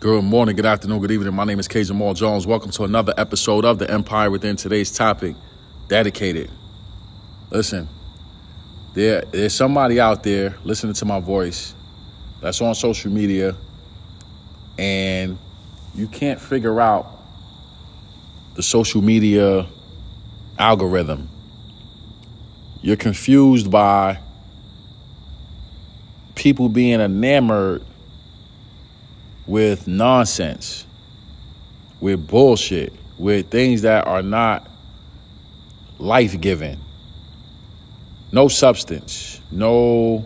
Good morning, good afternoon, good evening. My name is K. Jamal Jones. Welcome to another episode of The Empire Within. Today's topic, dedicated. Listen, there, there's somebody out there listening to my voice that's on social media, and you can't figure out the social media algorithm. You're confused by people being enamored with nonsense, with bullshit, with things that are not life giving. No substance, no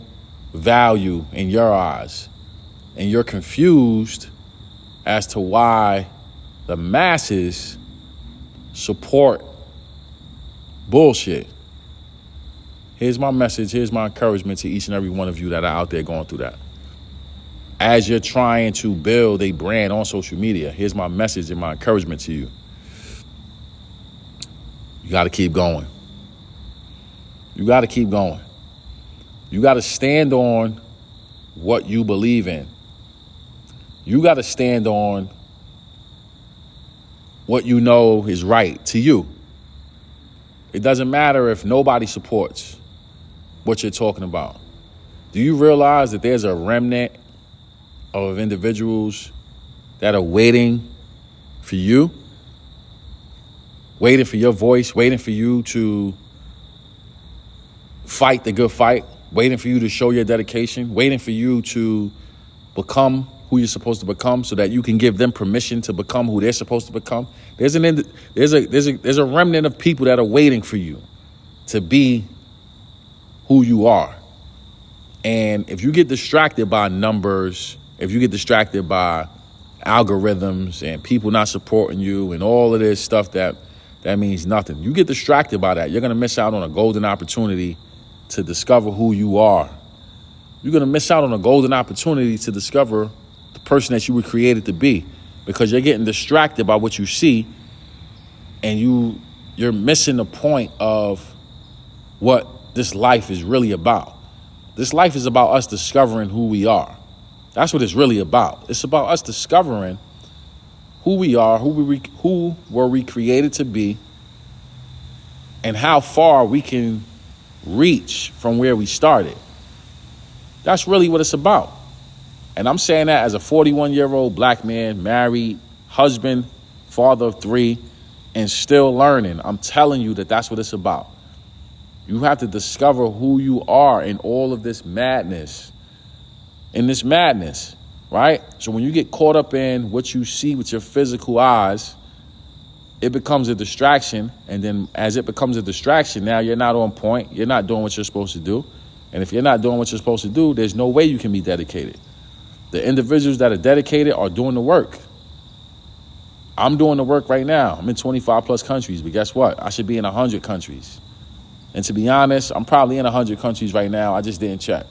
value in your eyes. And you're confused as to why the masses support bullshit. Here's my message. Here's my encouragement to each and every one of you that are out there going through that as you're trying to build a brand on social media, here's my message and my encouragement to you. You got to keep going. You got to keep going. You got to stand on what you believe in. You got to stand on what you know is right to you. It doesn't matter if nobody supports what you're talking about. Do you realize that there's a remnant of individuals that are waiting for you, waiting for your voice, waiting for you to fight the good fight, waiting for you to show your dedication, waiting for you to become who you're supposed to become so that you can give them permission to become who they're supposed to become. There's an there's a there's a there's a remnant of people that are waiting for you to be who you are. And if you get distracted by numbers, if you get distracted by algorithms and people not supporting you and all of this stuff that that means nothing. You get distracted by that, you're going to miss out on a golden opportunity to discover who you are. You're going to miss out on a golden opportunity to discover the person that you were created to be because you're getting distracted by what you see and you you're missing the point of what this life is really about. This life is about us discovering who we are. That's what it's really about. It's about us discovering who we are, who we who were we created to be, and how far we can reach from where we started. That's really what it's about. And I'm saying that as a 41 year old black man, married, husband, father of three, and still learning. I'm telling you that that's what it's about. You have to discover who you are in all of this madness in this madness, right? So when you get caught up in what you see with your physical eyes, it becomes a distraction. And then as it becomes a distraction, now you're not on point. You're not doing what you're supposed to do. And if you're not doing what you're supposed to do, there's no way you can be dedicated. The individuals that are dedicated are doing the work. I'm doing the work right now. I'm in 25 plus countries, but guess what? I should be in 100 countries. And to be honest, I'm probably in 100 countries right now. I just didn't check.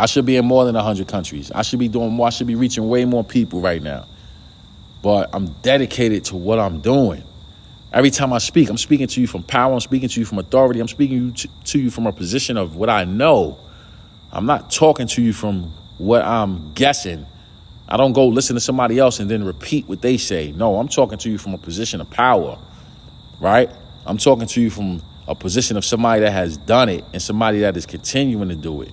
I should be in more than 100 countries. I should be doing more. I should be reaching way more people right now. But I'm dedicated to what I'm doing. Every time I speak, I'm speaking to you from power. I'm speaking to you from authority. I'm speaking to, you from a position of what I know. I'm not talking to you from what I'm guessing. I don't go listen to somebody else and then repeat what they say. No, I'm talking to you from a position of power, right? I'm talking to you from a position of somebody that has done it and somebody that is continuing to do it.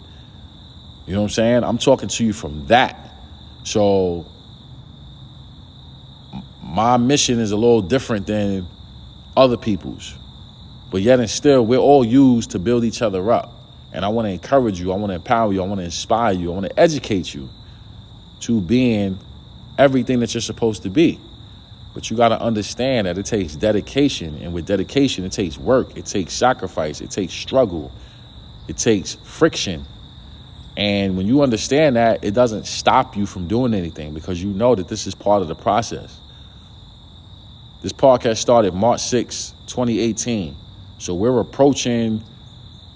You know what I'm saying? I'm talking to you from that. So my mission is a little different than other people's. But yet and still, we're all used to build each other up. And I want to encourage you, I want to empower you, I want to inspire you, I want to educate you to being everything that you're supposed to be. But you got to understand that it takes dedication. And with dedication, it takes work, it takes sacrifice, it takes struggle, it takes friction. And when you understand that, it doesn't stop you from doing anything because you know that this is part of the process. This podcast started March 6, 2018. So we're approaching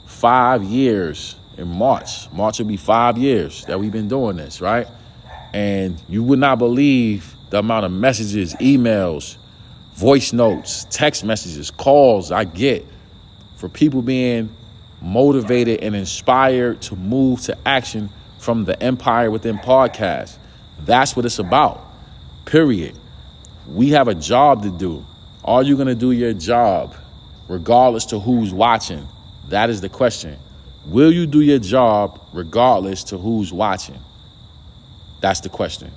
five years in March. March will be five years that we've been doing this, right? And you would not believe the amount of messages, emails, voice notes, text messages, calls I get for people being motivated and inspired to move to action from the Empire Within podcast. That's what it's about. Period. We have a job to do. Are you going to do your job regardless to who's watching? That is the question. Will you do your job regardless to who's watching? That's the question.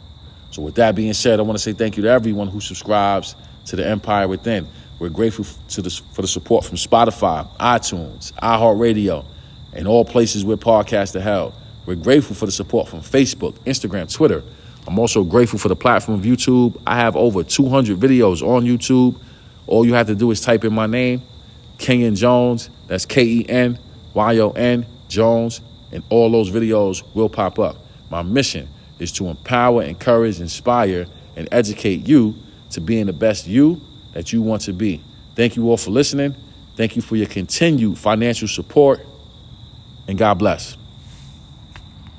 So, with that being said, I want to say thank you to everyone who subscribes to the Empire Within. We're grateful to the, for the support from Spotify, iTunes, iHeartRadio, and all places where podcasts are held. We're grateful for the support from Facebook, Instagram, Twitter. I'm also grateful for the platform of YouTube. I have over 200 videos on YouTube. All you have to do is type in my name, Kenyon Jones. That's K E N Y O N Jones, and all those videos will pop up. My mission is to empower, encourage, inspire, and educate you to being the best you that you want to be. Thank you all for listening. Thank you for your continued financial support, and God bless.